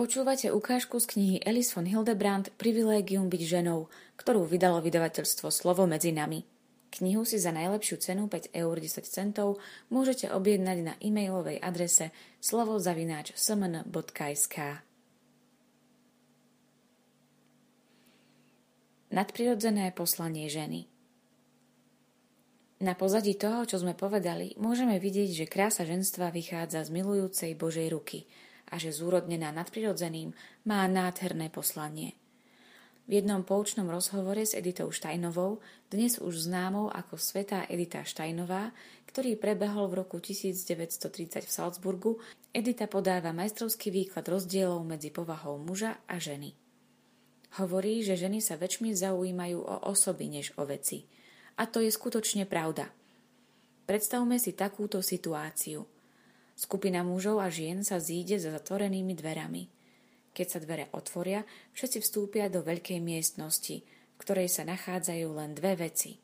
Počúvate ukážku z knihy Alice von Hildebrand Privilegium byť ženou, ktorú vydalo vydavateľstvo Slovo medzi nami. Knihu si za najlepšiu cenu 5 eur 10 centov môžete objednať na e-mailovej adrese slovozavináč smn.sk Nadprirodzené poslanie ženy. Na pozadí toho, čo sme povedali, môžeme vidieť, že krása ženstva vychádza z milujúcej Božej ruky – a že zúrodnená nadprirodzeným má nádherné poslanie. V jednom poučnom rozhovore s Editou Štajnovou, dnes už známou ako Svetá Edita Štajnová, ktorý prebehol v roku 1930 v Salzburgu, Edita podáva majstrovský výklad rozdielov medzi povahou muža a ženy. Hovorí, že ženy sa väčšmi zaujímajú o osoby než o veci. A to je skutočne pravda. Predstavme si takúto situáciu – Skupina mužov a žien sa zíde za zatvorenými dverami. Keď sa dvere otvoria, všetci vstúpia do veľkej miestnosti, v ktorej sa nachádzajú len dve veci.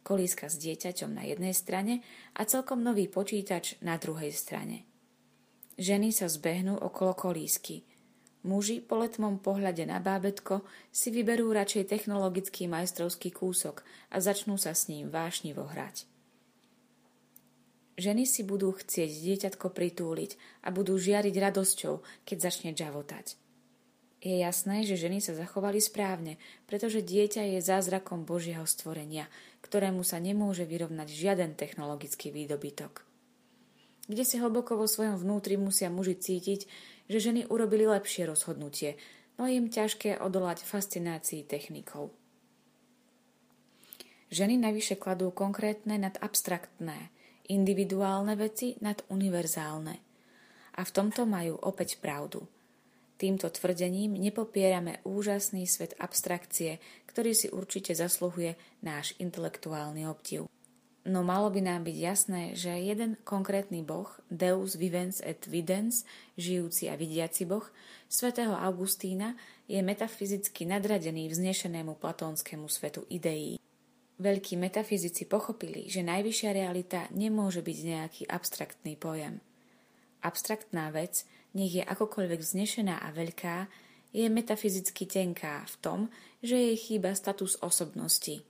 Kolíska s dieťaťom na jednej strane a celkom nový počítač na druhej strane. Ženy sa zbehnú okolo kolísky. Muži po letmom pohľade na bábetko si vyberú radšej technologický majstrovský kúsok a začnú sa s ním vášnivo hrať. Ženy si budú chcieť dieťatko pritúliť a budú žiariť radosťou, keď začne džavotať. Je jasné, že ženy sa zachovali správne, pretože dieťa je zázrakom Božieho stvorenia, ktorému sa nemôže vyrovnať žiaden technologický výdobytok. Kde si hlboko vo svojom vnútri musia muži cítiť, že ženy urobili lepšie rozhodnutie, no im ťažké odolať fascinácii technikou. Ženy navyše kladú konkrétne nad abstraktné – individuálne veci nad univerzálne. A v tomto majú opäť pravdu. Týmto tvrdením nepopierame úžasný svet abstrakcie, ktorý si určite zasluhuje náš intelektuálny obdiv. No malo by nám byť jasné, že jeden konkrétny boh, Deus vivens et videns, žijúci a vidiaci boh, svätého Augustína, je metafyzicky nadradený vznešenému platónskému svetu ideí. Veľkí metafyzici pochopili, že najvyššia realita nemôže byť nejaký abstraktný pojem. Abstraktná vec, nech je akokoľvek vznešená a veľká, je metafyzicky tenká v tom, že jej chýba status osobnosti.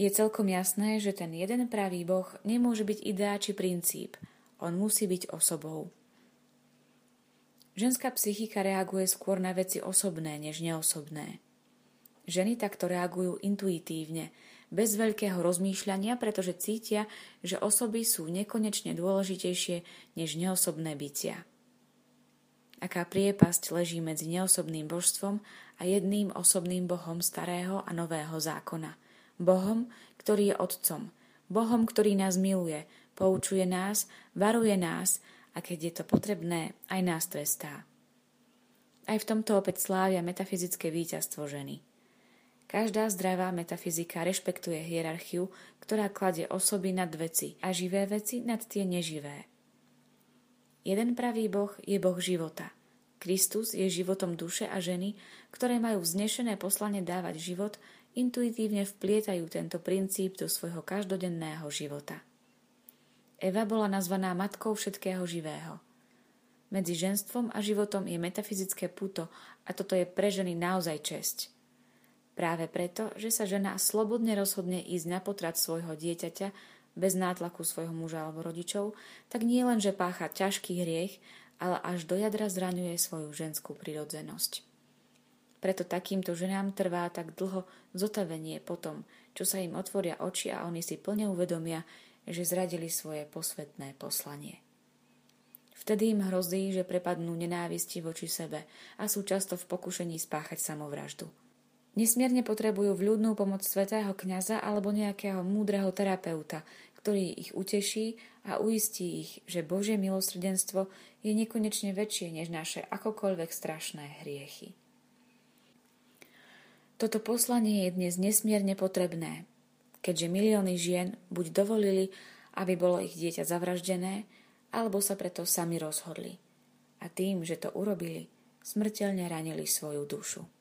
Je celkom jasné, že ten jeden pravý boh nemôže byť ideá či princíp, on musí byť osobou. Ženská psychika reaguje skôr na veci osobné než neosobné. Ženy takto reagujú intuitívne, bez veľkého rozmýšľania, pretože cítia, že osoby sú nekonečne dôležitejšie než neosobné bytia. Aká priepasť leží medzi neosobným božstvom a jedným osobným Bohom starého a nového zákona. Bohom, ktorý je Otcom. Bohom, ktorý nás miluje, poučuje nás, varuje nás a keď je to potrebné, aj nás trestá. Aj v tomto opäť slávia metafyzické víťazstvo ženy. Každá zdravá metafyzika rešpektuje hierarchiu, ktorá kladie osoby nad veci a živé veci nad tie neživé. Jeden pravý Boh je Boh života. Kristus je životom duše a ženy, ktoré majú vznešené poslanie dávať život, intuitívne vplietajú tento princíp do svojho každodenného života. Eva bola nazvaná matkou všetkého živého. Medzi ženstvom a životom je metafyzické puto a toto je pre ženy naozaj česť – Práve preto, že sa žena slobodne rozhodne ísť na potrat svojho dieťaťa bez nátlaku svojho muža alebo rodičov, tak nie len, že pácha ťažký hriech, ale až do jadra zraňuje svoju ženskú prirodzenosť. Preto takýmto ženám trvá tak dlho zotavenie potom, čo sa im otvoria oči a oni si plne uvedomia, že zradili svoje posvetné poslanie. Vtedy im hrozí, že prepadnú nenávisti voči sebe a sú často v pokušení spáchať samovraždu. Nesmierne potrebujú vľudnú pomoc svetého kňaza alebo nejakého múdreho terapeuta, ktorý ich uteší a uistí ich, že Božie milosrdenstvo je nekonečne väčšie než naše akokoľvek strašné hriechy. Toto poslanie je dnes nesmierne potrebné, keďže milióny žien buď dovolili, aby bolo ich dieťa zavraždené, alebo sa preto sami rozhodli. A tým, že to urobili, smrteľne ranili svoju dušu.